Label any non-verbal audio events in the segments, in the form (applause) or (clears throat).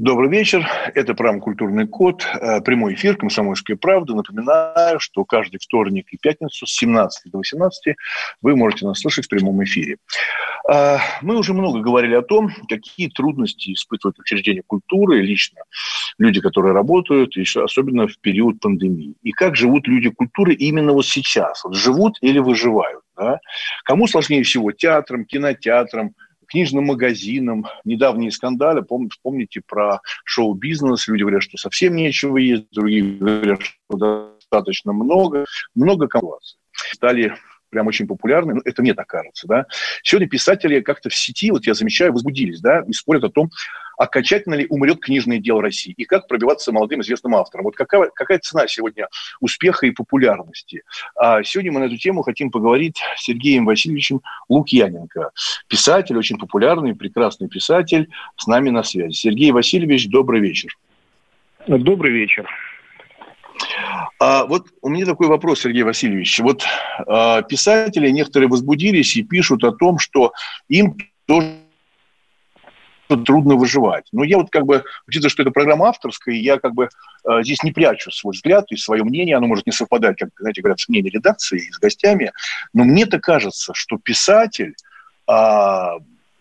Добрый вечер. Это программа «Культурный код». Э, прямой эфир «Комсомольская правда». Напоминаю, что каждый вторник и пятницу с 17 до 18 вы можете нас слышать в прямом эфире. Э, мы уже много говорили о том, какие трудности испытывают учреждения культуры, лично люди, которые работают, особенно в период пандемии. И как живут люди культуры именно вот сейчас. Вот живут или выживают. Да? Кому сложнее всего? Театрам, кинотеатрам, книжным магазинам. Недавние скандалы, помните, про шоу-бизнес. Люди говорят, что совсем нечего есть, другие говорят, что достаточно много. Много конваций. Стали прям очень популярны, ну, это мне так кажется, да. Сегодня писатели как-то в сети, вот я замечаю, возбудились, да, и спорят о том, окончательно ли умрет книжное дело России и как пробиваться молодым известным авторам. Вот какая, какая цена сегодня успеха и популярности? А сегодня мы на эту тему хотим поговорить с Сергеем Васильевичем Лукьяненко. Писатель, очень популярный, прекрасный писатель, с нами на связи. Сергей Васильевич, добрый вечер. Добрый вечер. А вот у меня такой вопрос, Сергей Васильевич. Вот а, писатели некоторые возбудились и пишут о том, что им тоже трудно выживать. Но я вот как бы, учитывая, что это программа авторская, я как бы э, здесь не прячу свой взгляд и свое мнение, оно может не совпадать, как, знаете, говорят, с мнением редакции и с гостями, но мне-то кажется, что писатель, э,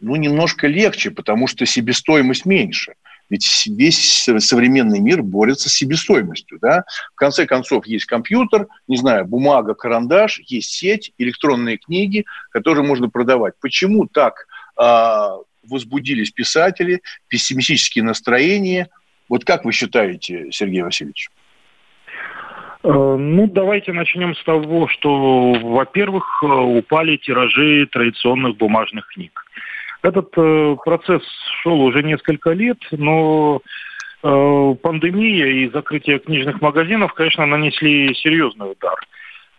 ну, немножко легче, потому что себестоимость меньше. Ведь весь современный мир борется с себестоимостью. Да? В конце концов, есть компьютер, не знаю, бумага, карандаш, есть сеть, электронные книги, которые можно продавать. Почему так а, возбудились писатели, пессимистические настроения. Вот как вы считаете, Сергей Васильевич? Э, ну, давайте начнем с того, что, во-первых, э, упали тиражи традиционных бумажных книг. Этот э, процесс шел уже несколько лет, но пандемия и закрытие книжных магазинов, конечно, нанесли серьезный удар.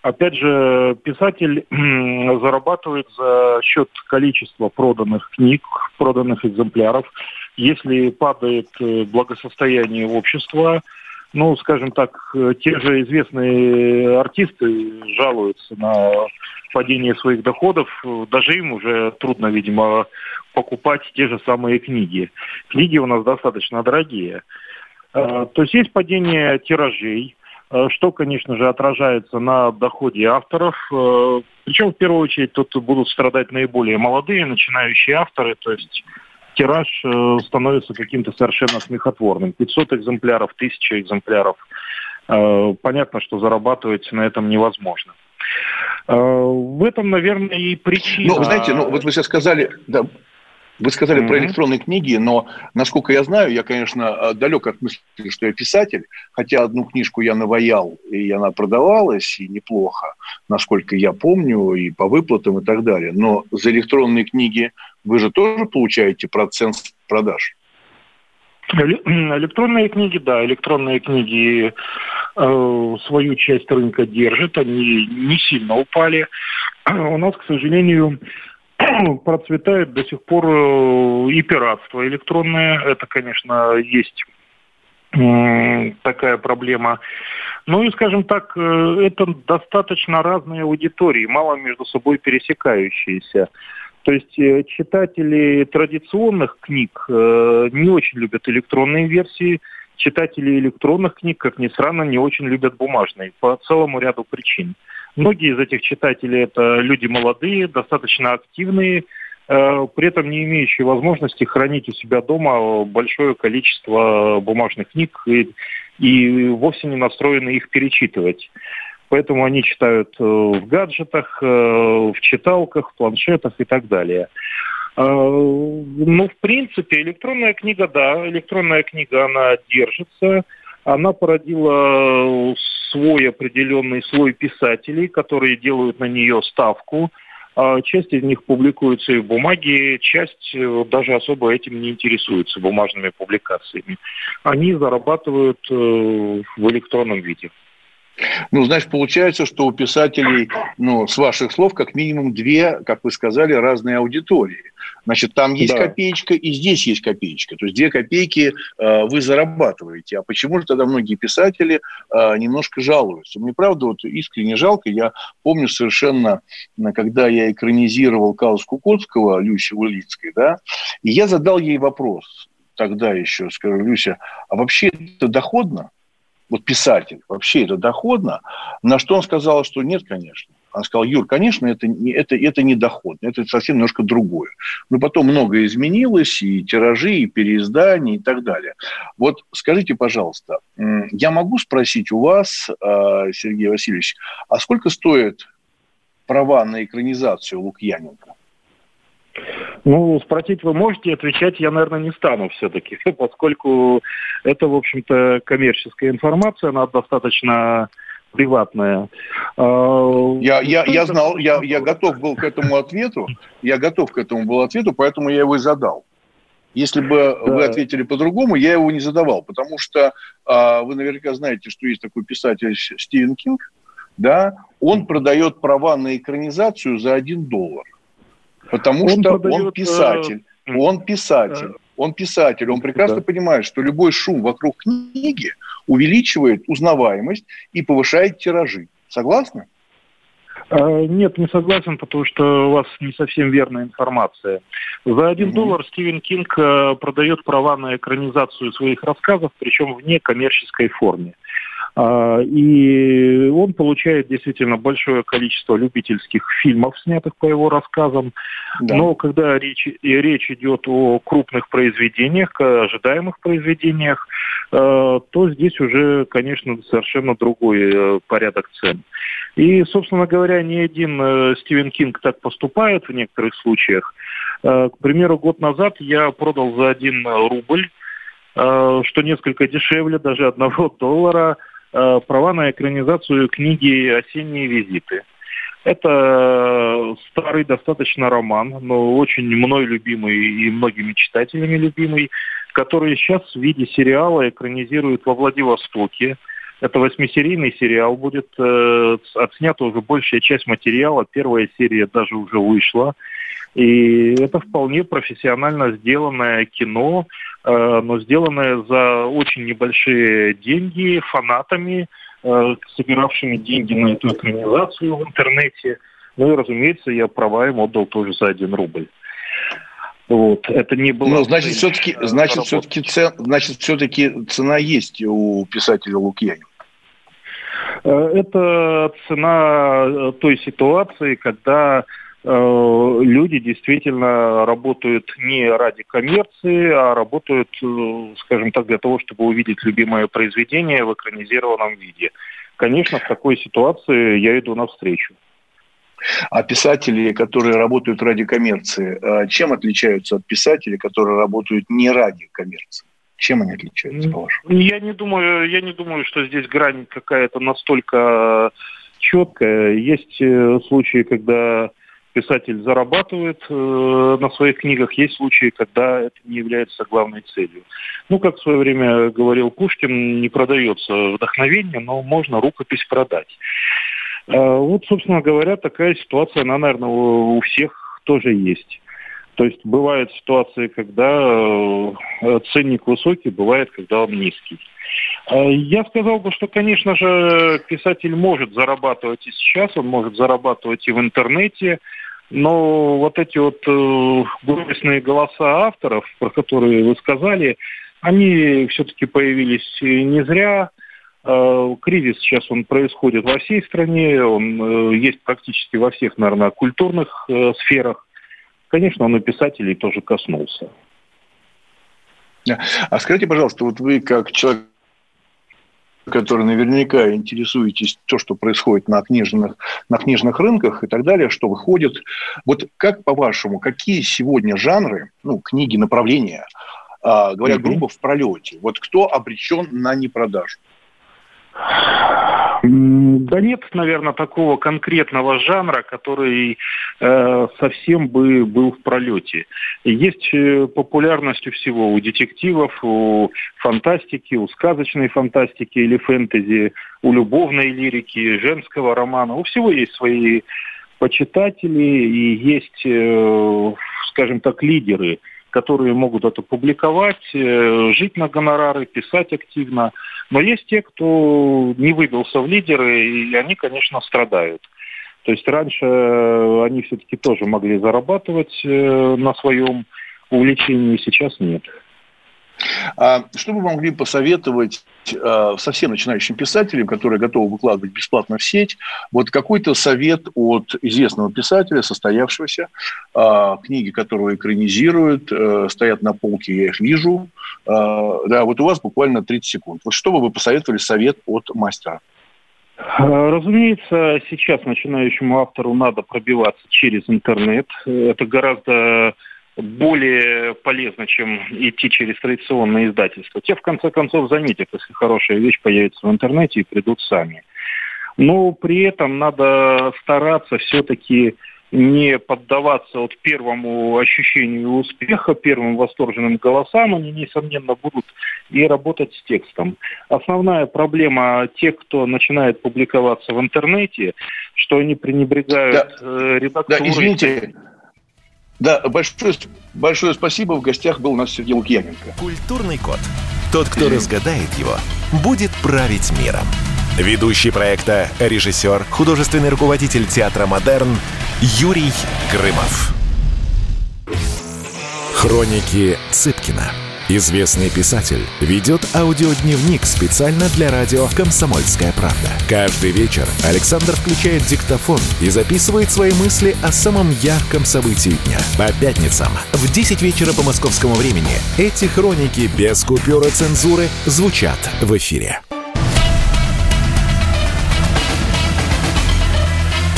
Опять же, писатель зарабатывает за счет количества проданных книг, проданных экземпляров. Если падает э, благосостояние общества, ну, скажем так, э, те же известные артисты жалуются на падение своих доходов, даже им уже трудно, видимо, покупать те же самые книги. Книги у нас достаточно дорогие. Э, то есть есть падение тиражей, что, конечно же, отражается на доходе авторов. Э, Причем, в первую очередь, тут будут страдать наиболее молодые, начинающие авторы, то есть тираж э, становится каким-то совершенно смехотворным. 500 экземпляров, 1000 экземпляров. Понятно, что зарабатывать на этом невозможно. В этом, наверное, и причина... Ну, вы знаете, ну, вот вы сейчас сказали, да, вы сказали mm-hmm. про электронные книги, но, насколько я знаю, я, конечно, э, далек от мысли, что я писатель, хотя одну книжку я наваял, и она продавалась, и неплохо, насколько я помню, и по выплатам и так далее. Но за электронные книги вы же тоже получаете процент продаж? Электронные книги, да, электронные книги э, свою часть рынка держат, они не сильно упали. (clears throat) У нас, к сожалению, (clears throat) процветает до сих пор э, и пиратство электронное. Это, конечно, есть такая проблема. Ну и, скажем так, э, это достаточно разные аудитории, мало между собой пересекающиеся. То есть э, читатели традиционных книг не очень любят электронные версии, читатели электронных книг, как ни странно, не очень любят бумажные по целому ряду причин. Многие из этих читателей это люди молодые, достаточно активные, э, при этом не имеющие возможности хранить у себя дома большое количество бумажных книг и, и вовсе не настроены их перечитывать. Поэтому они читают э, в гаджетах, э, в читалках, в планшетах и так далее. Ну, в принципе, электронная книга, да, электронная книга, она держится – она породила свой определенный слой писателей, которые делают на нее ставку. А часть из них публикуется и в бумаге, часть э, даже особо этим не интересуется бумажными публикациями. Они зарабатывают э, в электронном виде. Ну, значит, получается, что у писателей, ну, с ваших слов, как минимум две, как вы сказали, разные аудитории. Значит, там есть да. копеечка и здесь есть копеечка. То есть две копейки э, вы зарабатываете. А почему же тогда многие писатели э, немножко жалуются? Мне правда вот искренне жалко. Я помню совершенно, когда я экранизировал Каус Кукотского, Люси Улицкой, да, и я задал ей вопрос тогда еще, скажу, Люся, а вообще это доходно? Вот писатель, вообще это доходно? На что он сказал, что нет, конечно. Он сказал, Юр, конечно, это, не, это, это не доходно, это совсем немножко другое. Но потом многое изменилось, и тиражи, и переиздания, и так далее. Вот скажите, пожалуйста, я могу спросить у вас, а, Сергей Васильевич, а сколько стоит права на экранизацию Лукьяненко? Ну, спросить вы можете, отвечать я, наверное, не стану все-таки, (laughs) поскольку это, в общем-то, коммерческая информация, она достаточно приватная. А, я, я, я знал, я, я готов был к этому ответу, я готов к этому был ответу, поэтому я его и задал. Если бы да. вы ответили по-другому, я его не задавал, потому что а, вы наверняка знаете, что есть такой писатель Стивен Кинг, да, он продает права на экранизацию за один доллар. Потому он что продает, он писатель. Э, он писатель. Э, он писатель. Он прекрасно да. понимает, что любой шум вокруг книги увеличивает узнаваемость и повышает тиражи. Согласны? Э, нет, не согласен, потому что у вас не совсем верная информация. За один mm доллар Стивен Кинг продает права на экранизацию своих рассказов, причем в некоммерческой форме. А, и он получает действительно большое количество любительских фильмов, снятых по его рассказам. Да. Но когда речь, речь идет о крупных произведениях, ожидаемых произведениях, э, то здесь уже, конечно, совершенно другой э, порядок цен. И, собственно говоря, ни один э, Стивен Кинг так поступает в некоторых случаях. К примеру, год назад я продал за один рубль что несколько дешевле даже одного (laughs) доллара, права на экранизацию книги «Осенние визиты». Это старый достаточно роман, но очень мной любимый и многими читателями любимый, который сейчас в виде сериала экранизируют во Владивостоке. Это восьмисерийный сериал будет. Э, отснята уже большая часть материала. Первая серия даже уже вышла. И это вполне профессионально сделанное кино, э, но сделанное за очень небольшие деньги фанатами, э, собиравшими деньги на эту экранизацию в интернете. Ну и, разумеется, я права им отдал тоже за один рубль. Вот. Это не было... Ну, значит, все-таки, значит, все-таки, цен, значит, все-таки цена есть у писателя Лукьянина. Э, это цена той ситуации, когда Э, люди действительно работают не ради коммерции, а работают, э, скажем так, для того, чтобы увидеть любимое произведение в экранизированном виде. Конечно, в такой ситуации я иду навстречу. А писатели, которые работают ради коммерции, э, чем отличаются от писателей, которые работают не ради коммерции? Чем они отличаются, по-вашему? Я не думаю, я не думаю, что здесь грань какая-то настолько четкая. Есть случаи, когда писатель зарабатывает э, на своих книгах, есть случаи, когда это не является главной целью. Ну, как в свое время говорил Пушкин, не продается вдохновение, но можно рукопись продать. Э, вот, собственно говоря, такая ситуация, она, наверное, у, всех тоже есть. То есть бывают ситуации, когда э, ценник высокий, бывает, когда он низкий. Э, я сказал бы, что, конечно же, писатель может зарабатывать и сейчас, он может зарабатывать и в интернете, но вот эти вот э, горестные голоса авторов, про которые вы сказали, они все-таки появились не зря. Э, кризис сейчас он происходит во всей стране, он э, есть практически во всех, наверное, культурных э, сферах. Конечно, он и писателей тоже коснулся. А скажите, пожалуйста, вот вы как человек, который наверняка интересуетесь то, что происходит на книжных, на книжных рынках и так далее, что выходит. Вот как, по-вашему, какие сегодня жанры, ну, книги, направления, а, говоря mm-hmm. грубо, в пролете? Вот кто обречен на непродажу? Да нет, наверное, такого конкретного жанра, который э, совсем бы был в пролете. Есть э, популярность у всего, у детективов, у фантастики, у сказочной фантастики или фэнтези, у любовной лирики, женского романа. У всего есть свои почитатели и есть, э, скажем так, лидеры – которые могут это публиковать, э, жить на гонорары, писать активно. Но есть те, кто не выбился в лидеры, и они, конечно, страдают. То есть раньше э, они все-таки тоже могли зарабатывать э, на своем увлечении, сейчас нет. А что вы могли посоветовать э, совсем начинающим писателям, которые готовы выкладывать бесплатно в сеть, вот какой-то совет от известного писателя, состоявшегося, э, книги которого экранизируют, э, стоят на полке, я их вижу. Да, вот у вас буквально 30 секунд. Вот что бы вы посоветовали совет от мастера? Разумеется, сейчас начинающему автору надо пробиваться через интернет. Это гораздо более полезно, чем идти через традиционное издательство. Те, в конце концов, заметят, если хорошая вещь появится в интернете и придут сами. Но при этом надо стараться все-таки не поддаваться вот первому ощущению успеха, первым восторженным голосам, они, несомненно, будут и работать с текстом. Основная проблема тех, кто начинает публиковаться в интернете, что они пренебрегают да. Э, редактурой. Да, извините, да, большое, большое спасибо. В гостях был у нас Сергей Лукьяненко. Культурный код. Тот, кто разгадает его, будет править миром. Ведущий проекта, режиссер, художественный руководитель театра «Модерн» Юрий Грымов. Хроники Цыпкина. Известный писатель ведет аудиодневник специально для радио «Комсомольская правда». Каждый вечер Александр включает диктофон и записывает свои мысли о самом ярком событии дня. По пятницам в 10 вечера по московскому времени эти хроники без купюра цензуры звучат в эфире.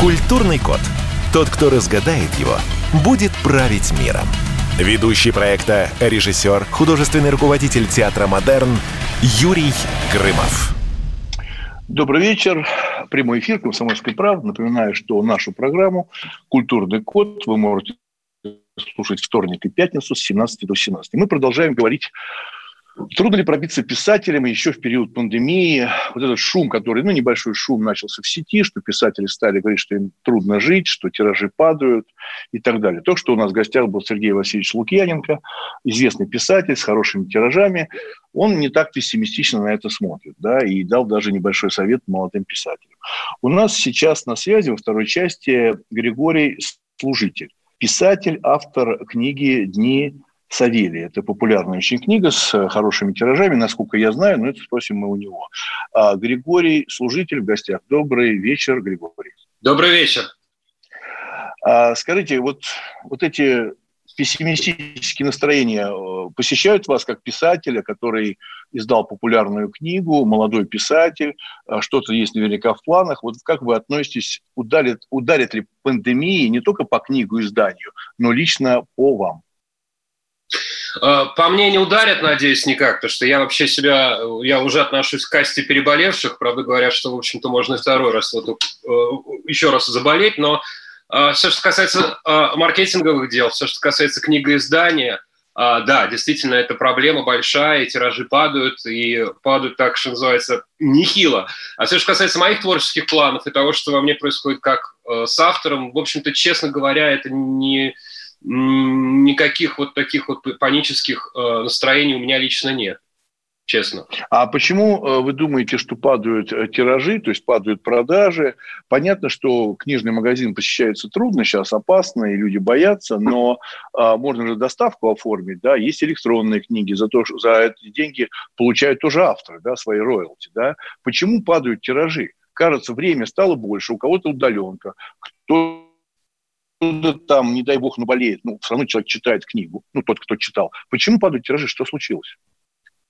Культурный код. Тот, кто разгадает его, будет править миром. Ведущий проекта, режиссер, художественный руководитель театра «Модерн» Юрий Грымов. Добрый вечер. Прямой эфир «Комсомольской правды». Напоминаю, что нашу программу «Культурный код» вы можете слушать вторник и пятницу с 17 до 17. Мы продолжаем говорить Трудно ли пробиться писателям еще в период пандемии? Вот этот шум, который, ну, небольшой шум начался в сети, что писатели стали говорить, что им трудно жить, что тиражи падают и так далее. То, что у нас в гостях был Сергей Васильевич Лукьяненко, известный писатель с хорошими тиражами, он не так пессимистично на это смотрит, да, и дал даже небольшой совет молодым писателям. У нас сейчас на связи во второй части Григорий Служитель, писатель, автор книги «Дни Савелий. Это популярная очень книга с э, хорошими тиражами, насколько я знаю, но это спросим мы у него. А Григорий Служитель в гостях. Добрый вечер, Григорий. Добрый вечер. А, скажите, вот, вот эти пессимистические настроения э, посещают вас как писателя, который издал популярную книгу, молодой писатель, а что-то есть наверняка в планах. Вот как вы относитесь, ударит, ударит ли пандемия не только по книгу изданию, но лично по вам? Э, по мне не ударят, надеюсь, никак, потому что я вообще себя, я уже отношусь к касте переболевших, правда говорят, что, в общем-то, можно второй раз, вот, э, еще раз заболеть, но э, все, что касается маркетинговых дел, все, что касается книгоиздания, да, действительно, это проблема большая, и тиражи падают, и падают так, что называется, нехило. А все, что касается моих творческих планов и того, что во мне происходит как с автором, в общем-то, честно говоря, это не никаких вот таких вот панических э, настроений у меня лично нет честно. А почему э, вы думаете, что падают э, тиражи, то есть падают продажи? Понятно, что книжный магазин посещается трудно, сейчас опасно, и люди боятся, но а, можно же доставку оформить, да, есть электронные книги, за, то, за эти деньги получают тоже авторы, да, свои роялти, да. Почему падают тиражи? Кажется, время стало больше, у кого-то удаленка, кто там, не дай бог, наболеет, ну, все равно человек читает книгу, ну, тот, кто читал. Почему падают тиражи? Что случилось?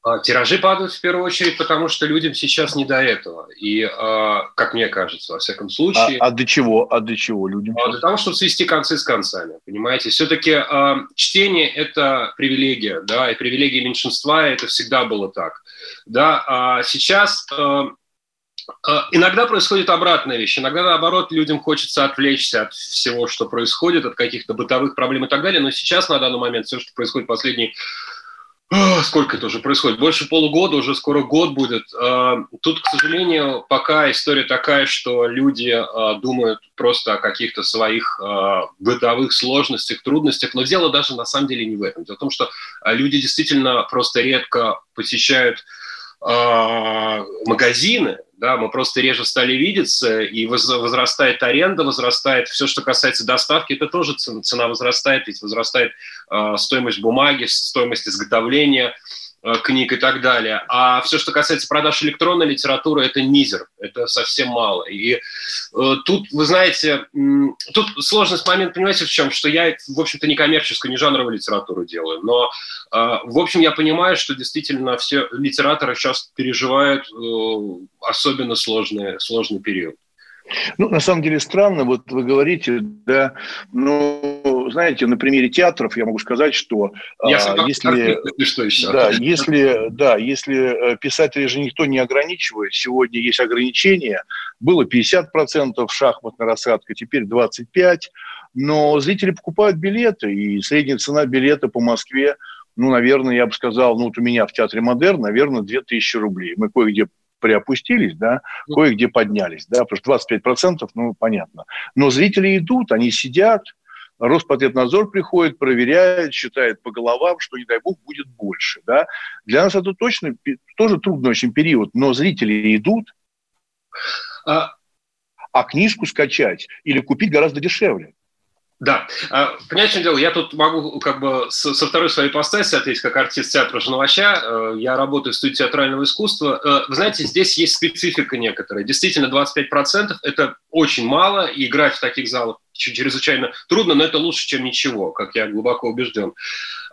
А, тиражи падают в первую очередь, потому что людям сейчас не до этого. И, а, как мне кажется, во всяком случае... А, а до чего? А до чего людям? А, для того, чтобы свести концы с концами, понимаете? Все-таки чтение – это привилегия, да, и привилегия меньшинства – это всегда было так. Да, а сейчас Иногда происходит обратная вещь. Иногда, наоборот, людям хочется отвлечься от всего, что происходит, от каких-то бытовых проблем и так далее. Но сейчас, на данный момент, все, что происходит последние сколько это уже происходит? Больше полугода, уже скоро год будет. Тут, к сожалению, пока история такая, что люди думают просто о каких-то своих бытовых сложностях, трудностях, но дело даже на самом деле не в этом. Дело в том, что люди действительно просто редко посещают магазины, да, мы просто реже стали видеться, и возрастает аренда, возрастает все, что касается доставки, это тоже цена возрастает, ведь возрастает э, стоимость бумаги, стоимость изготовления, книг и так далее. А все, что касается продаж электронной литературы, это мизер, это совсем мало. И э, тут, вы знаете, э, тут сложность момент, понимаете, в чем? Что я, в общем-то, не коммерческую, не жанровую литературу делаю, но, э, в общем, я понимаю, что действительно все литераторы сейчас переживают э, особенно сложный, сложный период. Ну, на самом деле странно, вот вы говорите, да, ну, знаете, на примере театров я могу сказать, что я а, если, что еще? Да, если, да, если э, писателей же никто не ограничивает, сегодня есть ограничения, было 50% шахматная рассадка, теперь 25%, но зрители покупают билеты, и средняя цена билета по Москве ну, наверное, я бы сказал, ну, вот у меня в Театре Модерн, наверное, 2000 рублей. Мы кое-где приопустились, да, кое-где поднялись, да, потому что 25%, ну, понятно. Но зрители идут, они сидят, Роспотребнадзор приходит, проверяет, считает по головам, что, не дай бог, будет больше. Да? Для нас это точно тоже трудный очень период, но зрители идут, а, а книжку скачать или купить гораздо дешевле. Да. А, понимаете, чем дело? Я тут могу как бы со второй своей постаси ответить как артист театра Жановача. Э, я работаю в студии театрального искусства. Э, вы знаете, здесь есть специфика некоторая. Действительно, 25% – это очень мало, и играть в таких залах чрезвычайно трудно, но это лучше, чем ничего, как я глубоко убежден.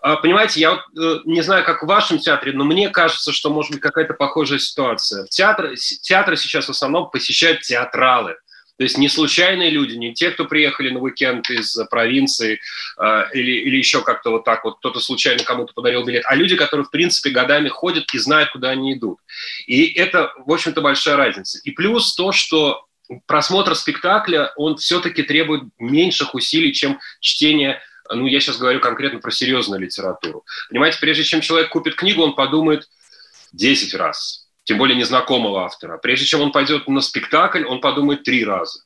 А, понимаете, я вот э, не знаю, как в вашем театре, но мне кажется, что может быть какая-то похожая ситуация. В театр, театры сейчас в основном посещают театралы – то есть не случайные люди, не те, кто приехали на уикенд из провинции э, или, или еще как-то вот так вот, кто-то случайно кому-то подарил билет, а люди, которые, в принципе, годами ходят и знают, куда они идут. И это, в общем-то, большая разница. И плюс то, что просмотр спектакля, он все-таки требует меньших усилий, чем чтение ну, я сейчас говорю конкретно про серьезную литературу. Понимаете, прежде чем человек купит книгу, он подумает 10 раз, тем более незнакомого автора. Прежде чем он пойдет на спектакль, он подумает три раза.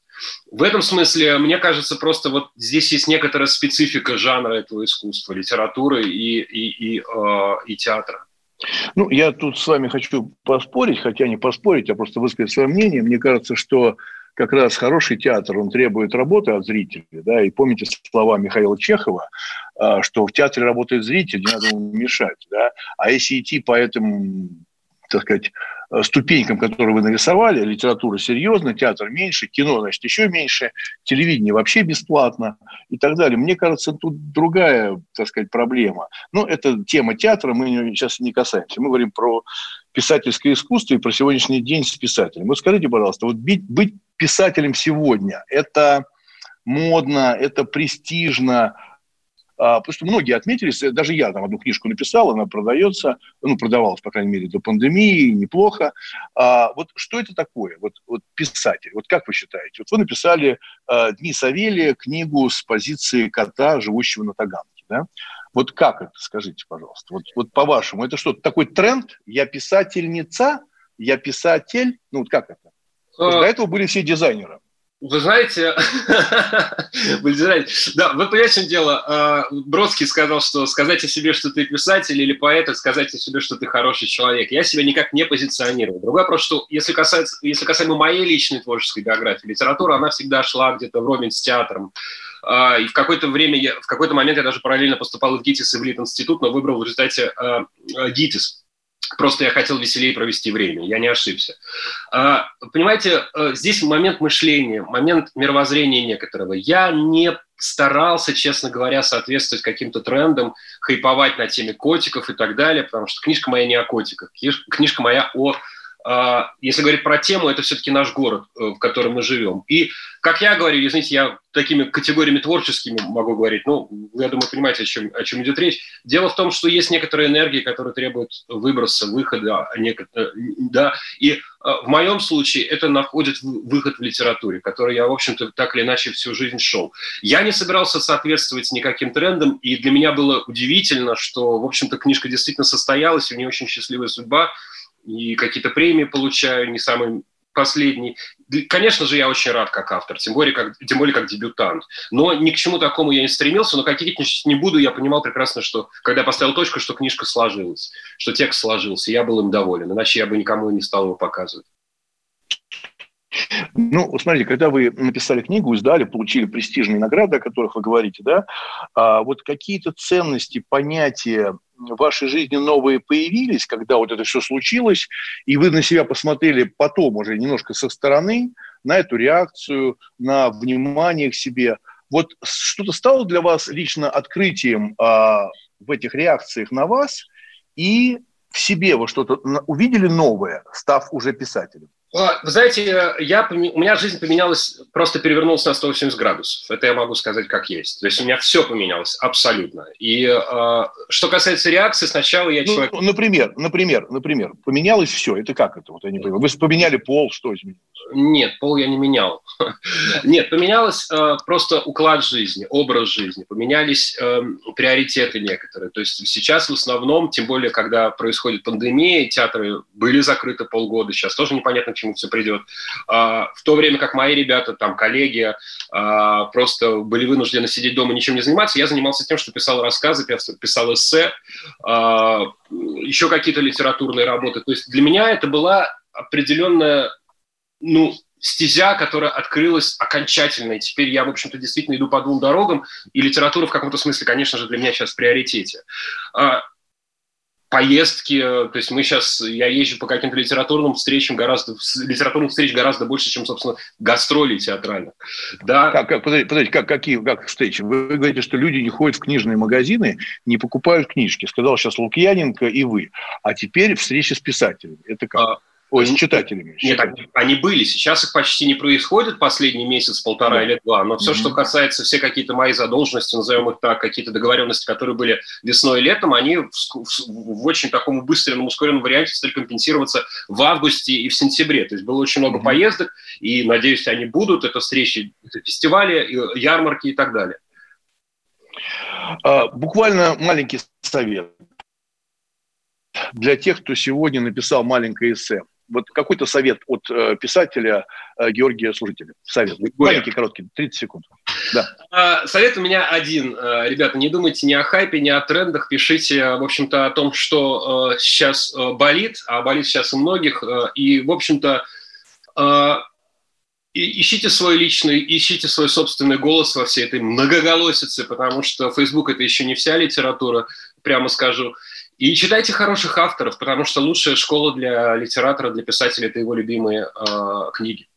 В этом смысле, мне кажется, просто вот здесь есть некоторая специфика жанра этого искусства, литературы и, и, и, э, и театра. Ну, я тут с вами хочу поспорить, хотя не поспорить, а просто высказать свое мнение. Мне кажется, что как раз хороший театр, он требует работы от зрителя, да, и помните слова Михаила Чехова, а, что в театре работает зритель, не надо ему мешать, да, а если идти по этим так сказать, э, ступенькам, которые вы нарисовали, литература серьезно, театр меньше, кино, значит, еще меньше, телевидение вообще бесплатно и так далее. Мне кажется, тут другая, так сказать, проблема. Ну, это тема театра, мы сейчас не касаемся. Мы говорим про писательское искусство и про сегодняшний день с писателем. Вот скажите, пожалуйста, вот быть, быть писателем сегодня – это модно, это престижно, потому что многие отметились, даже я там одну книжку написал, она продается, ну, продавалась, по крайней мере, до пандемии, неплохо. А, вот что это такое, вот, вот писатель, вот как вы считаете? Вот вы написали а, «Дни Савелия», книгу с позиции кота, живущего на Таганке, да? Вот как это, скажите, пожалуйста, вот, вот по-вашему, это что, такой тренд? Я писательница, я писатель, ну, вот как это? Вот до этого были все дизайнеры. Вы знаете, (laughs) вы знаете, да, вы понимаете, чем дело. А, Бродский сказал, что сказать о себе, что ты писатель или поэт, сказать о себе, что ты хороший человек. Я себя никак не позиционирую. Другой вопрос, что если касается, если касаемо моей личной творческой биографии, литература, она всегда шла где-то вровень с театром. А, и в какое-то время, я, в какой-то момент я даже параллельно поступал в ГИТИС и в Лит-институт, но выбрал в результате а, ГИТИС Просто я хотел веселее провести время, я не ошибся. А, понимаете, э, здесь момент мышления, момент мировоззрения некоторого. Я не старался, честно говоря, соответствовать каким-то трендам, хайповать на теме котиков и так далее, потому что книжка моя не о котиках, книжка моя о если говорить про тему, это все-таки наш город, э, в котором мы живем. И, как я говорю, извините, я такими категориями творческими могу говорить, ну, я думаю, понимаете, о чем, о чем идет речь. Дело в том, что есть некоторые энергии, которые требуют выброса, выхода, а э, да, и э, в моем случае это находит выход в литературе, который я, в общем-то, так или иначе всю жизнь шел. Я не собирался соответствовать никаким трендам, и для меня было удивительно, что, в общем-то, книжка действительно состоялась, у нее очень счастливая судьба – и какие-то премии получаю, не самый последний. Конечно же, я очень рад как автор, тем более как, тем более как дебютант. Но ни к чему такому я не стремился, но какие не буду, я понимал прекрасно, что когда я поставил точку, что книжка сложилась, что текст сложился, я был им доволен, иначе я бы никому не стал его показывать. Ну, смотрите, когда вы написали книгу, издали, получили престижные награды, о которых вы говорите, да, а вот какие-то ценности, понятия в вашей жизни новые появились, когда вот это все случилось, и вы на себя посмотрели потом уже немножко со стороны на эту реакцию, на внимание к себе. Вот что-то стало для вас лично открытием а, в этих реакциях на вас, и в себе вы что-то увидели новое, став уже писателем? А, вы знаете, я, у меня жизнь поменялась, просто перевернулась на 180 градусов. Это я могу сказать как есть. То есть у меня все поменялось абсолютно. И э, что касается реакции, сначала я ну, человек... Например, например, например, поменялось все. Это как это? Вот я не понимаю. Вы поменяли пол, что изменилось? Нет, пол я не менял. (laughs) Нет, поменялось э, просто уклад жизни, образ жизни, поменялись э, приоритеты некоторые. То есть сейчас в основном, тем более, когда происходит пандемия, театры были закрыты полгода, сейчас тоже непонятно, чему все придет. Э, в то время как мои ребята, там, коллеги, э, просто были вынуждены сидеть дома, ничем не заниматься, я занимался тем, что писал рассказы, писал эссе, э, еще какие-то литературные работы. То есть для меня это была определенная ну, стезя, которая открылась окончательно. И теперь я, в общем-то, действительно иду по двум дорогам, и литература в каком-то смысле, конечно же, для меня сейчас в приоритете. А, поездки, то есть мы сейчас, я езжу по каким-то литературным встречам гораздо, литературных встреч гораздо больше, чем, собственно, гастролей театральных. Да. Как, как, подождите, подождите как, какие как встречи? Вы говорите, что люди не ходят в книжные магазины, не покупают книжки. Сказал сейчас Лукьяненко и вы. А теперь встречи с писателями. Это как? Ой, с читателями. Нет, они, они были. Сейчас их почти не происходит последний месяц, полтора да. или два. Но все, mm-hmm. что касается все какие-то мои задолженности, назовем их так, какие-то договоренности, которые были весной и летом, они в, в, в очень таком убыстренном, ускоренном варианте стали компенсироваться в августе и в сентябре. То есть было очень много mm-hmm. поездок, и, надеюсь, они будут. Это встречи, это фестивали, ярмарки и так далее. А, буквально маленький совет для тех, кто сегодня написал маленькое эссе вот какой-то совет от э, писателя э, Георгия Служителя. Совет. Георгия. Маленький, короткий, 30 секунд. Да. А, совет у меня один. Э, ребята, не думайте ни о хайпе, ни о трендах. Пишите, в общем-то, о том, что э, сейчас э, болит, а болит сейчас у многих. Э, и, в общем-то, э, ищите свой личный, ищите свой собственный голос во всей этой многоголосице, потому что Facebook – это еще не вся литература, прямо скажу. И читайте хороших авторов, потому что лучшая школа для литератора, для писателя – это его любимые э, книги.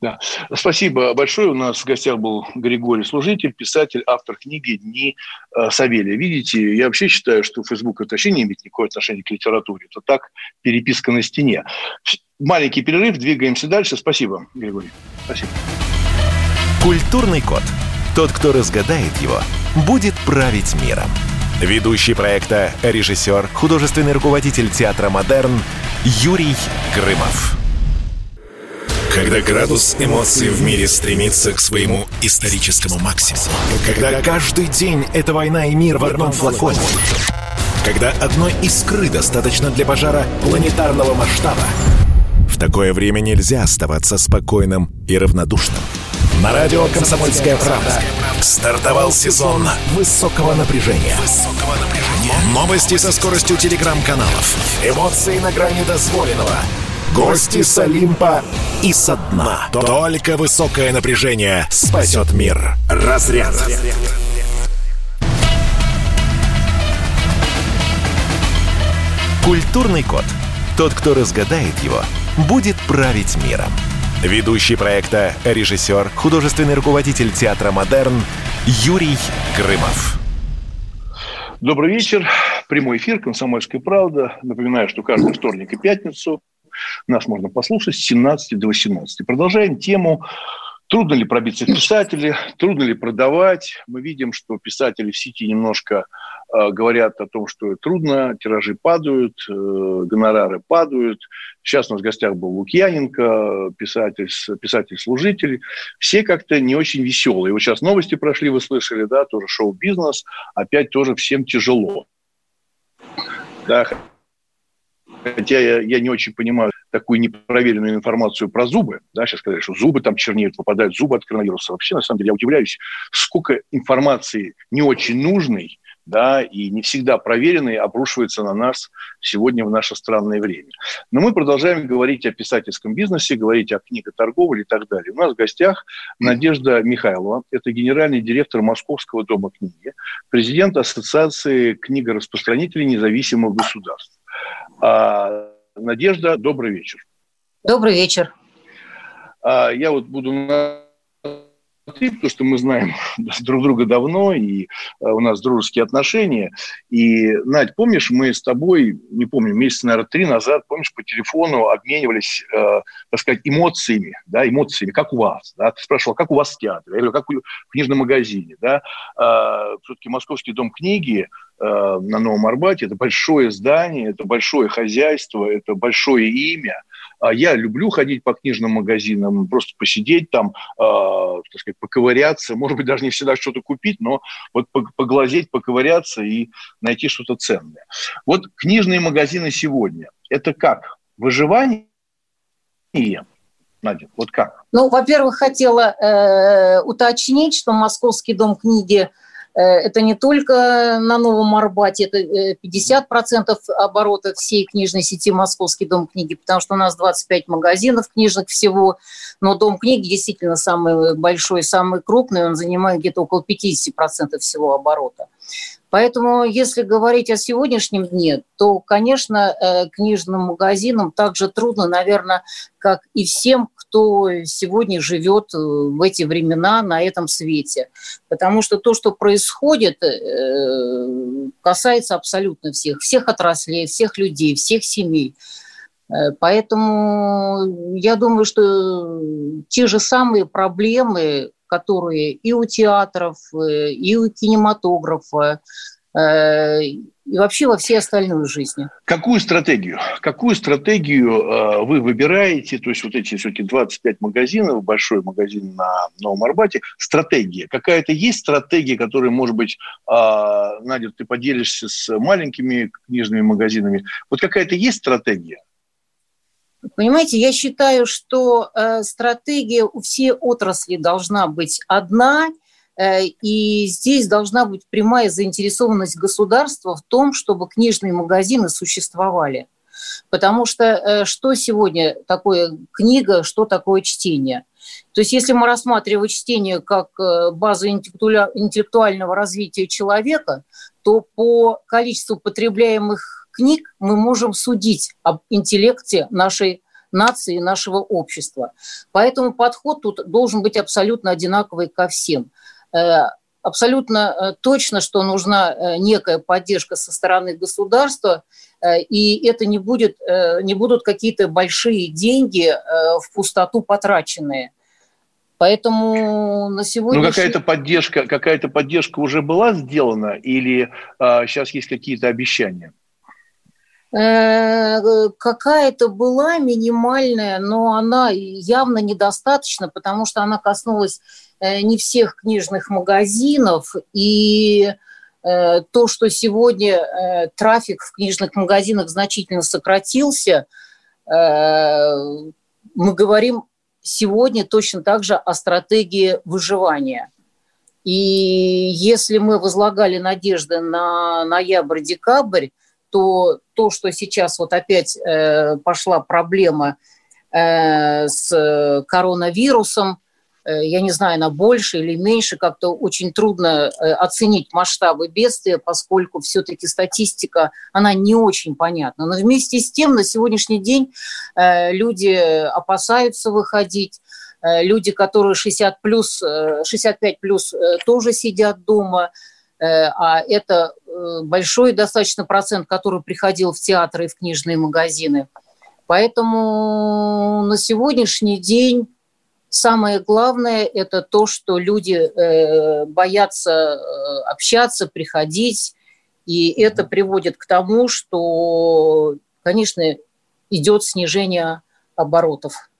Да. Спасибо большое. У нас в гостях был Григорий Служитель, писатель, автор книги «Дни э, Савелия». Видите, я вообще считаю, что Facebook это вообще не имеет никакого отношения к литературе. Это так, переписка на стене. Маленький перерыв, двигаемся дальше. Спасибо, Григорий. Спасибо. Культурный код. Тот, кто разгадает его, будет править миром. Ведущий проекта, режиссер, художественный руководитель театра «Модерн» Юрий Грымов. Когда градус эмоций в мире стремится к своему историческому максимуму. Когда каждый день это война и мир в одном флаконе. Когда одной искры достаточно для пожара планетарного масштаба. В такое время нельзя оставаться спокойным и равнодушным. На радио «Комсомольская правда» стартовал сезон высокого напряжения. Новости со скоростью телеграм-каналов. Эмоции на грани дозволенного. Гости с Олимпа и со дна. Только высокое напряжение спасет мир. Разряд. Культурный код. Тот, кто разгадает его, будет править миром. Ведущий проекта, режиссер, художественный руководитель театра «Модерн» Юрий Грымов. Добрый вечер. Прямой эфир «Комсомольская правда». Напоминаю, что каждый вторник и пятницу нас можно послушать с 17 до 18. Продолжаем тему Трудно ли пробиться в писатели, трудно ли продавать. Мы видим, что писатели в сети немножко говорят о том, что трудно, тиражи падают, э, гонорары падают. Сейчас у нас в гостях был Лукьяненко, писатель, писатель-служитель. Все как-то не очень веселые. Вот сейчас новости прошли, вы слышали, да, тоже шоу-бизнес. Опять тоже всем тяжело. Да, хотя я, я не очень понимаю такую непроверенную информацию про зубы, да, сейчас сказали, что зубы там чернеют, выпадают зубы от коронавируса. Вообще, на самом деле, я удивляюсь, сколько информации не очень нужной, да, и не всегда проверенной обрушивается на нас сегодня в наше странное время. Но мы продолжаем говорить о писательском бизнесе, говорить о книготорговле и так далее. У нас в гостях Надежда Михайлова, это генеральный директор Московского дома книги, президент Ассоциации книгораспространителей независимых государств. А, Надежда, добрый вечер. Добрый вечер. А, я вот буду на потому что мы знаем (laughs) друг друга давно, и а, у нас дружеские отношения. И, Надь, помнишь, мы с тобой, не помню, месяца, наверное, три назад, помнишь, по телефону обменивались, э, так сказать, эмоциями, да, эмоциями, как у вас, да, ты спрашивал, как у вас в театре, я говорю, как в книжном магазине, да, э, все-таки Московский дом книги, э, на Новом Арбате. Это большое здание, это большое хозяйство, это большое имя. А я люблю ходить по книжным магазинам, просто посидеть там, э, так сказать, поковыряться, может быть, даже не всегда что-то купить, но вот поглазеть, поковыряться и найти что-то ценное. Вот книжные магазины сегодня – это как? Выживание? Надя, вот как? Ну, во-первых, хотела э, уточнить, что Московский дом книги – это не только на Новом Арбате, это 50% э, оборота всей книжной сети «Московский дом книги», потому что у нас 25 магазинов книжных всего, но дом книги действительно самый большой, самый крупный, он занимает где-то около 50% всего оборота. Поэтому, если говорить о сегодняшнем дне, то, конечно, э, книжным магазинам также трудно, наверное, как и всем, кто сегодня живет э, в эти времена на этом свете. Потому что то, что происходит, э, касается абсолютно всех, всех отраслей, всех людей, всех семей. Поэтому я думаю, что те же самые проблемы, которые и у театров, э, и у кинематографа, э, и вообще во всей остальной жизни. Какую стратегию? Какую стратегию э, вы выбираете? То есть вот эти все-таки 25 магазинов, большой магазин на Новом Арбате. Стратегия. Какая-то есть стратегия, которая, может быть, э, Надя, ты поделишься с маленькими книжными магазинами. Вот какая-то есть стратегия? Понимаете, я считаю, что э, стратегия у всей отрасли должна быть одна, э, и здесь должна быть прямая заинтересованность государства в том, чтобы книжные магазины существовали. Потому что э, что сегодня такое книга, что такое чтение? То есть если мы рассматриваем чтение как э, базу интеллектуального развития человека, то по количеству потребляемых книг мы можем судить об интеллекте нашей нации, нашего общества. Поэтому подход тут должен быть абсолютно одинаковый ко всем. Э, абсолютно э, точно, что нужна э, некая поддержка со стороны государства, и это не, будет, не будут какие-то большие деньги в пустоту потраченные. Поэтому на сегодня... Ну, какая-то поддержка, какая-то поддержка уже была сделана или а, сейчас есть какие-то обещания? Э, какая-то была минимальная, но она явно недостаточна, потому что она коснулась э, не всех книжных магазинов, и э, то, что сегодня трафик в книжных магазинах значительно сократился, мы говорим сегодня точно так же о стратегии выживания. И если мы возлагали надежды на ноябрь-декабрь, то то, что сейчас вот опять э, пошла проблема э, с коронавирусом, э, я не знаю, она больше или меньше, как-то очень трудно э, оценить масштабы бедствия, поскольку все-таки статистика, она не очень понятна. Но вместе с тем на сегодняшний день э, люди опасаются выходить, э, люди, которые 60 плюс, 65 плюс тоже сидят дома, а это Э, большой достаточно процент, который приходил в театры и в книжные магазины. Поэтому на сегодняшний день самое главное – это то, что люди э, боятся э, общаться, приходить, и это приводит к тому, что, конечно, идет снижение оборотов.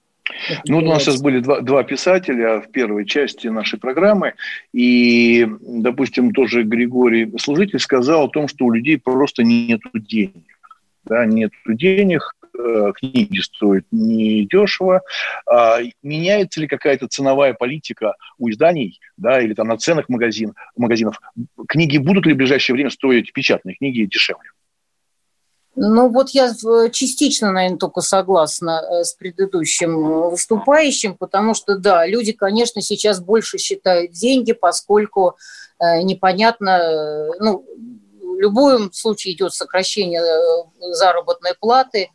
Ну, у нас сейчас были два, два писателя в первой части нашей программы, и, допустим, тоже Григорий Служитель сказал о том, что у людей просто нет денег. Да, нет денег, э, книги стоят недешево. А меняется ли какая-то ценовая политика у изданий, да, или там на ценах магазин, магазинов? Книги будут ли в ближайшее время стоить, печатные книги, дешевле? Ну вот я частично, наверное, только согласна э, с предыдущим выступающим, потому что, да, люди, конечно, сейчас больше считают деньги, поскольку э, непонятно, э, ну, в любом случае идет сокращение заработной платы,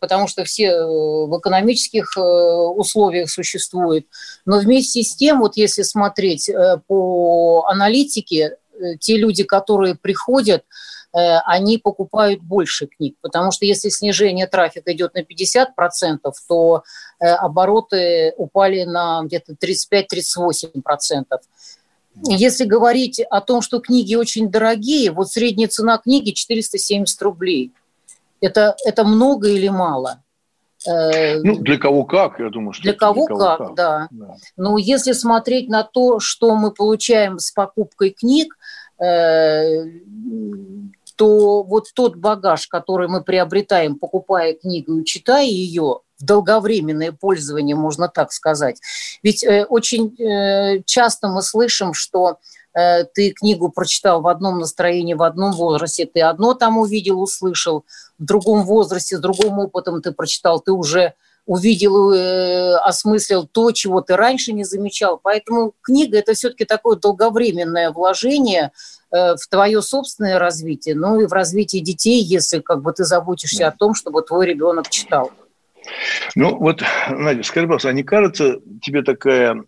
потому что все в экономических условиях существуют. Но вместе с тем, вот если смотреть по аналитике, те люди, которые приходят, они покупают больше книг, потому что если снижение трафика идет на 50%, то э, обороты упали на где-то 35-38%. Если говорить о том, что книги очень дорогие, вот средняя цена книги 470 рублей. Это, это много или мало? Э, ну, для кого как, я думаю, что для кого, для кого как, как. Да. да. Но если смотреть на то, что мы получаем с покупкой книг, то вот тот багаж, который мы приобретаем, покупая книгу и читая ее, долговременное пользование, можно так сказать. Ведь э, очень э, часто мы слышим, что э, ты книгу прочитал в одном настроении, в одном возрасте, ты одно там увидел, услышал, в другом возрасте, с другим опытом ты прочитал, ты уже увидел, э, осмыслил то, чего ты раньше не замечал. Поэтому книга – это все-таки такое долговременное вложение в твое собственное развитие, ну и в развитие детей, если как бы ты заботишься о том, чтобы твой ребенок читал. Ну вот, Надя, скажи, пожалуйста, а не кажется тебе такая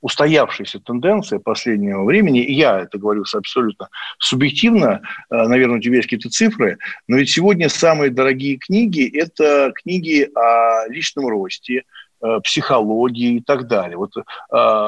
устоявшаяся тенденция последнего времени, и я это говорю абсолютно субъективно, э, наверное, у тебя есть какие-то цифры, но ведь сегодня самые дорогие книги – это книги о личном росте, Э, психологии и так далее. Вот э,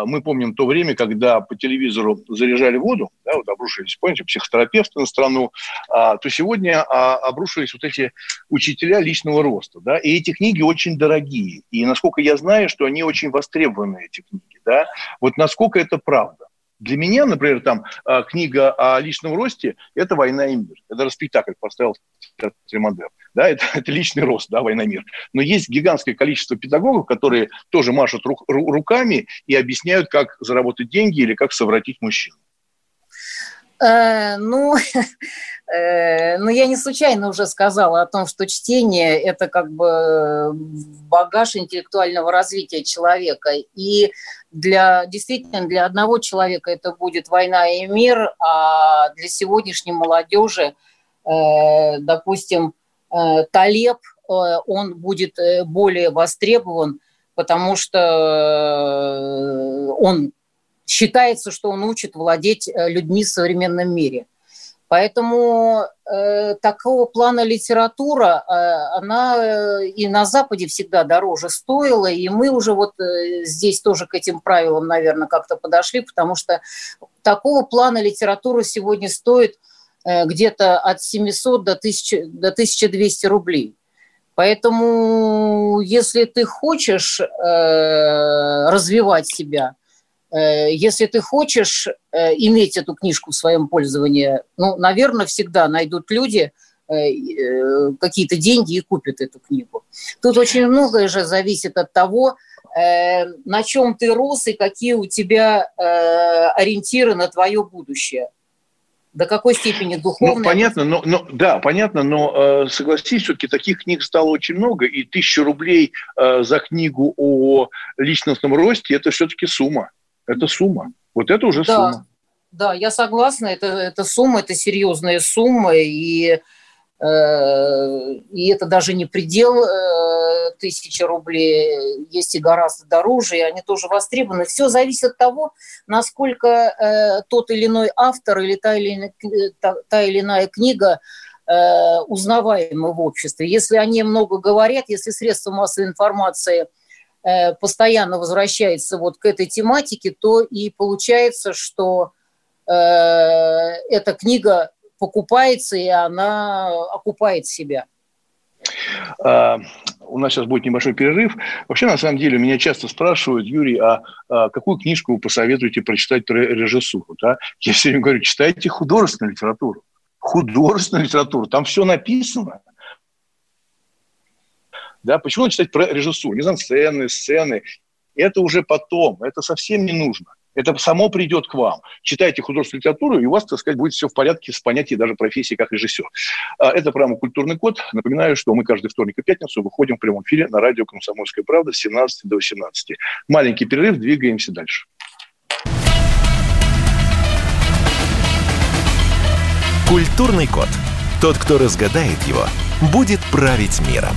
мы помним то время, когда по телевизору заряжали воду, да, вот обрушились, помните, психотерапевты на страну, э, то сегодня э, обрушились вот эти учителя личного роста, да, и эти книги очень дорогие, и насколько я знаю, что они очень востребованы, эти книги, да, вот насколько это правда. Для меня, например, там а, книга о личном росте – это «Война и мир». Даже спектакль поставил «Модерн». Да, это, (laughs) это личный рост, да, «Война и мир». Но есть гигантское количество педагогов, которые тоже машут рук, руками и объясняют, как заработать деньги или как совратить мужчину. Э, ну, (laughs) э, ну, я не случайно уже сказала о том, что чтение – это как бы багаж интеллектуального развития человека. И для, действительно, для одного человека это будет «Война и мир», а для сегодняшней молодежи, э, допустим, Талеб, он будет более востребован, потому что он считается, что он учит владеть э, людьми в современном мире. Поэтому э, такого плана литература, э, она э, и на Западе всегда дороже стоила, и мы уже вот э, здесь тоже к этим правилам, наверное, как-то подошли, потому что такого плана литература сегодня стоит э, где-то от 700 до, 1000, до 1200 рублей. Поэтому если ты хочешь э, развивать себя – если ты хочешь э, иметь эту книжку в своем пользовании, ну, наверное, всегда найдут люди э, какие-то деньги и купят эту книгу. Тут очень многое же зависит от того, на чем ты рос и какие у тебя ориентиры на твое будущее. До какой степени духовно? Ну, понятно, но, но да, понятно, но согласись, все-таки таких книг стало очень много, и тысяча рублей за книгу о личностном росте это все-таки сумма. Это сумма. Вот это уже да, сумма. Да, я согласна. Это, это сумма, это серьезная сумма. И, э, и это даже не предел э, тысячи рублей. Есть и гораздо дороже, и они тоже востребованы. Все зависит от того, насколько э, тот или иной автор или та или, та, та или иная книга узнаваемы в обществе. Если они много говорят, если средства массовой информации постоянно возвращаются вот к этой тематике, то и получается, что э, эта книга покупается, и она окупает себя. А, у нас сейчас будет небольшой перерыв. Вообще, на самом деле, меня часто спрашивают, Юрий, а, а какую книжку вы посоветуете прочитать про режиссуру? Да? Я все время говорю, читайте художественную литературу. Художественную литературу. Там все написано. Да, почему читать про режиссуру? Не знаю, сцены, сцены. Это уже потом. Это совсем не нужно. Это само придет к вам. Читайте художественную литературу, и у вас, так сказать, будет все в порядке с понятием даже профессии как режиссер. А, это программа «Культурный код». Напоминаю, что мы каждый вторник и пятницу выходим в прямом эфире на радио «Комсомольская правда» с 17 до 18. Маленький перерыв, двигаемся дальше. Культурный код. Тот, кто разгадает его, будет править миром.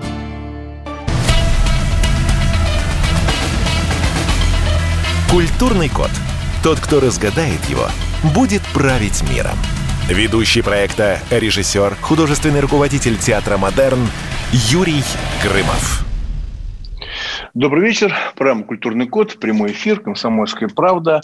Культурный код. Тот, кто разгадает его, будет править миром. Ведущий проекта, режиссер, художественный руководитель театра «Модерн» Юрий Грымов. Добрый вечер. Программа «Культурный код», прямой эфир, «Комсомольская правда».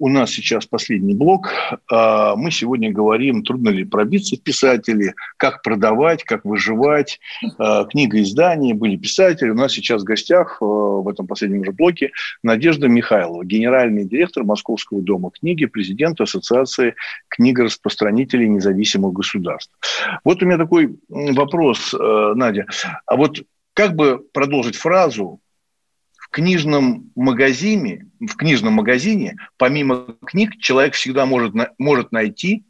У нас сейчас последний блок. А, мы сегодня говорим, трудно ли пробиться писатели, как продавать, как выживать. А, книга издания, были писатели. У нас сейчас в гостях а, в этом последнем же блоке Надежда Михайлова, генеральный директор Московского дома книги, президент Ассоциации книгораспространителей независимых государств. Вот у меня такой вопрос, Надя. А вот как бы продолжить фразу книжном магазине, в книжном магазине, помимо книг, человек всегда может, может найти,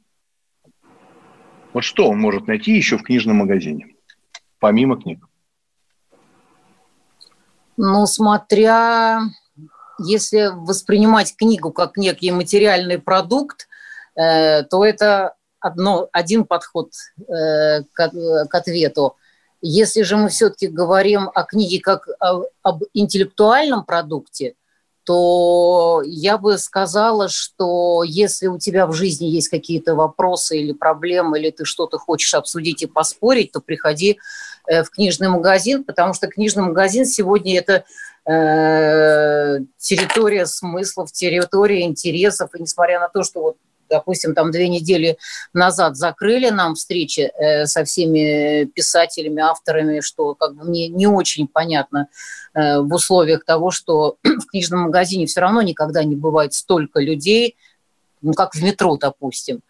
вот что он может найти еще в книжном магазине, помимо книг? Ну, смотря, если воспринимать книгу как некий материальный продукт, э, то это одно, один подход э, к, к ответу. Если же мы все-таки говорим о книге как о, об интеллектуальном продукте, то я бы сказала, что если у тебя в жизни есть какие-то вопросы или проблемы, или ты что-то хочешь обсудить и поспорить, то приходи э, в книжный магазин, потому что книжный магазин сегодня это э, территория смыслов, территория интересов, и несмотря на то, что вот допустим, там две недели назад закрыли нам встречи э, со всеми писателями, авторами, что как бы мне не очень понятно э, в условиях того, что (clears throat) в книжном магазине все равно никогда не бывает столько людей, ну, как в метро, допустим.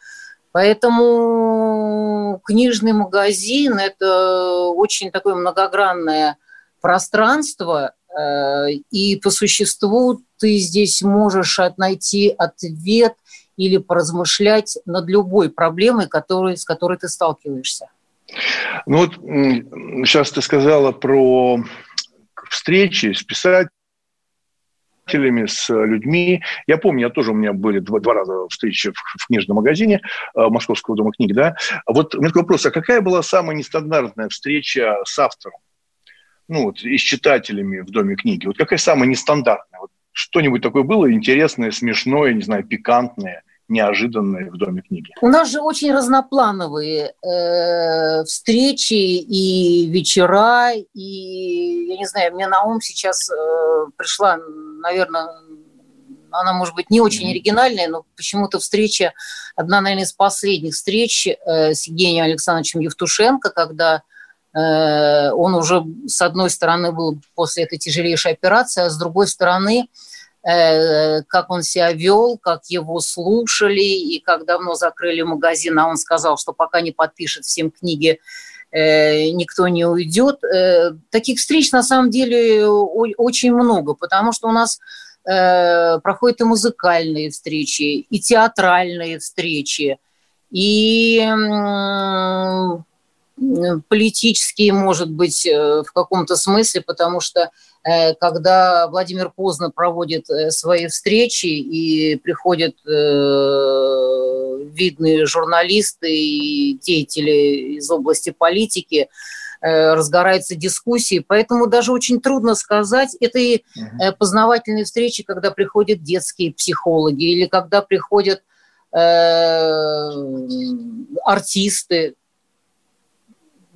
Поэтому книжный магазин – это очень такое многогранное пространство, э, и по существу ты здесь можешь найти ответ или поразмышлять над любой проблемой, который, с которой ты сталкиваешься? Ну вот сейчас ты сказала про встречи с писателями, с людьми. Я помню, я тоже у меня были два, два раза встречи в, в книжном магазине э, Московского дома книги, да. Вот у меня такой вопрос, а какая была самая нестандартная встреча с автором? Ну, вот, и с читателями в Доме книги. Вот какая самая нестандартная? Вот что-нибудь такое было интересное, смешное, не знаю, пикантное? Неожиданные в Доме книги. У нас же очень разноплановые э, встречи и вечера, и, я не знаю, мне на ум сейчас э, пришла, наверное, она, может быть, не очень оригинальная, но почему-то встреча, одна, наверное, из последних встреч э, с Евгением Александровичем Евтушенко, когда э, он уже, с одной стороны, был после этой тяжелейшей операции, а с другой стороны, Э, как он себя вел, как его слушали, и как давно закрыли магазин, а он сказал, что пока не подпишет всем книги, э, никто не уйдет. Э, таких встреч на самом деле очень много, потому что у нас э, проходят и музыкальные встречи, и театральные встречи, и политические, может быть, э, в каком-то смысле, потому что э, когда Владимир Поздно проводит э, свои встречи и приходят видные журналисты и деятели из области политики, разгораются дискуссии, поэтому даже очень трудно сказать, это и познавательные встречи, когда приходят детские психологи или когда приходят артисты,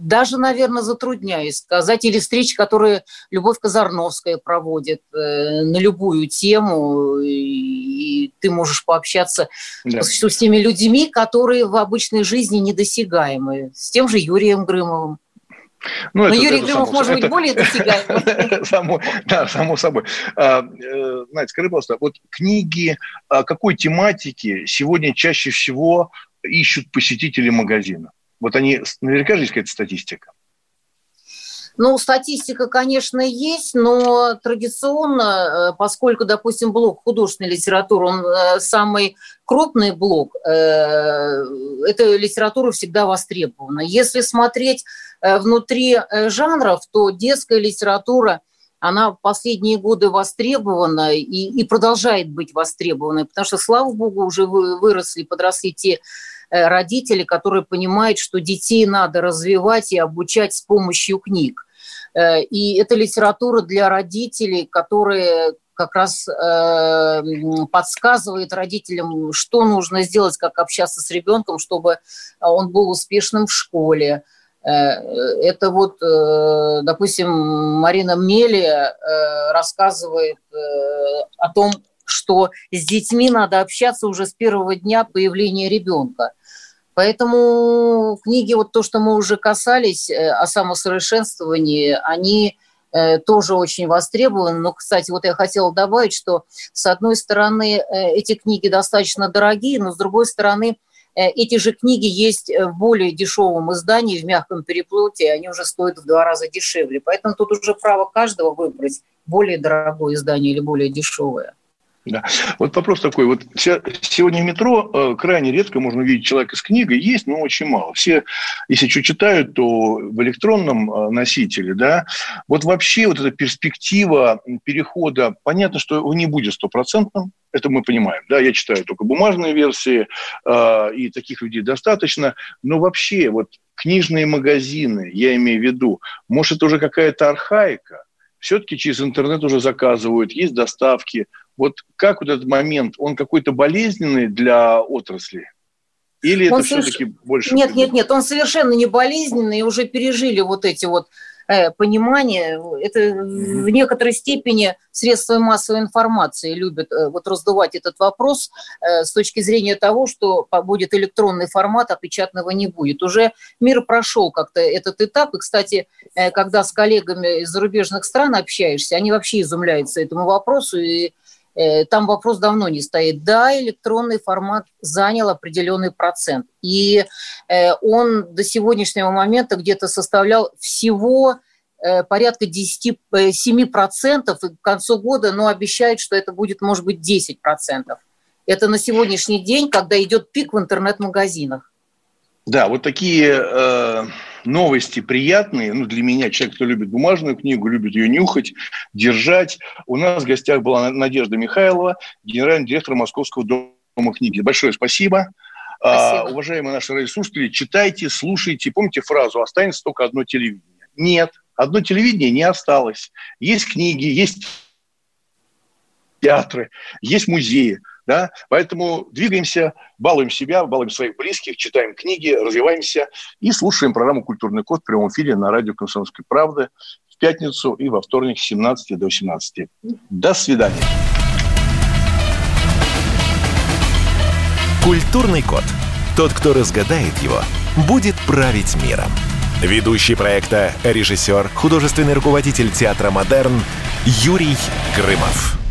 даже, наверное, затрудняюсь сказать, или встречи, которые Любовь Казарновская проводит э, на любую тему, и, и ты можешь пообщаться да. с, с теми людьми, которые в обычной жизни недосягаемы, с тем же Юрием Грымовым. Ну, Но это, Юрий это Грымов само, может это, быть более досягаемым. (laughs) само, да, само собой. А, э, Надя, скажи, пожалуйста, вот книги а какой тематики сегодня чаще всего ищут посетители магазина? Вот они, наверняка же есть какая-то статистика. Ну, статистика, конечно, есть, но традиционно, э, поскольку, допустим, блок художественной литературы, он э, самый крупный блок, э, эта литература всегда востребована. Если смотреть внутри жанров, то детская литература, она в последние годы востребована и, и продолжает быть востребованной, потому что, слава богу, уже выросли, подросли те родители, которые понимают, что детей надо развивать и обучать с помощью книг. Э, и это литература для родителей, которые как раз э, подсказывает родителям, что нужно сделать, как общаться с ребенком, чтобы он был успешным в школе. Это вот, допустим, Марина Мели рассказывает о том, что с детьми надо общаться уже с первого дня появления ребенка. Поэтому книги, вот то, что мы уже касались э, о самосовершенствовании, они э, тоже очень востребованы. Но, кстати, вот я хотела добавить, что с одной стороны э, эти книги достаточно дорогие, но с другой стороны эти же книги есть в более дешевом издании, в мягком переплоте, они уже стоят в два раза дешевле. Поэтому тут уже право каждого выбрать более дорогое издание или более дешевое. Да. Вот вопрос такой. Вот сегодня в метро э, крайне редко можно увидеть человека с книгой. Есть, но очень мало. Все, если что читают, то в электронном э, носителе. Да? Вот вообще вот эта перспектива перехода, понятно, что он не будет стопроцентным, это мы понимаем. Да, я читаю только бумажные версии, э, и таких людей достаточно. Но вообще вот книжные магазины, я имею в виду, может, это уже какая-то архаика, все-таки через интернет уже заказывают, есть доставки. Вот как вот этот момент, он какой-то болезненный для отрасли? Или он это соверш... все-таки больше... Нет, нет, нет, он совершенно не болезненный, и уже пережили вот эти вот Э, понимание. Это в некоторой степени средства массовой информации любят э, вот раздувать этот вопрос э, с точки зрения того, что будет электронный формат, а печатного не будет. Уже мир прошел как-то этот этап. И, кстати, когда с коллегами из зарубежных стран общаешься, они вообще изумляются этому вопросу и Э, там вопрос давно не стоит. Да, электронный формат занял определенный процент. И э, он до сегодняшнего момента где-то составлял всего э, порядка 10, 7%, и к концу года но обещают, что это будет, может быть, 10%. Это на сегодняшний день, когда идет пик в интернет-магазинах. Да, вот такие э, новости приятные. Ну, для меня, человек, кто любит бумажную книгу, любит ее нюхать, держать. У нас в гостях была Надежда Михайлова, генеральный директор Московского дома книги. Большое спасибо. А, спасибо. А, уважаемые наши радиослушатели, читайте, слушайте. Помните фразу «останется только одно телевидение»? Нет, одно телевидение не осталось. Есть книги, есть театры, есть музеи. Да? Поэтому двигаемся, балуем себя, балуем своих близких, читаем книги, развиваемся и слушаем программу «Культурный код» в прямом эфире на радио «Комсомольской правды» в пятницу и во вторник с 17 до 18. До свидания. «Культурный код». Тот, кто разгадает его, будет править миром. Ведущий проекта, режиссер, художественный руководитель театра «Модерн» Юрий Грымов.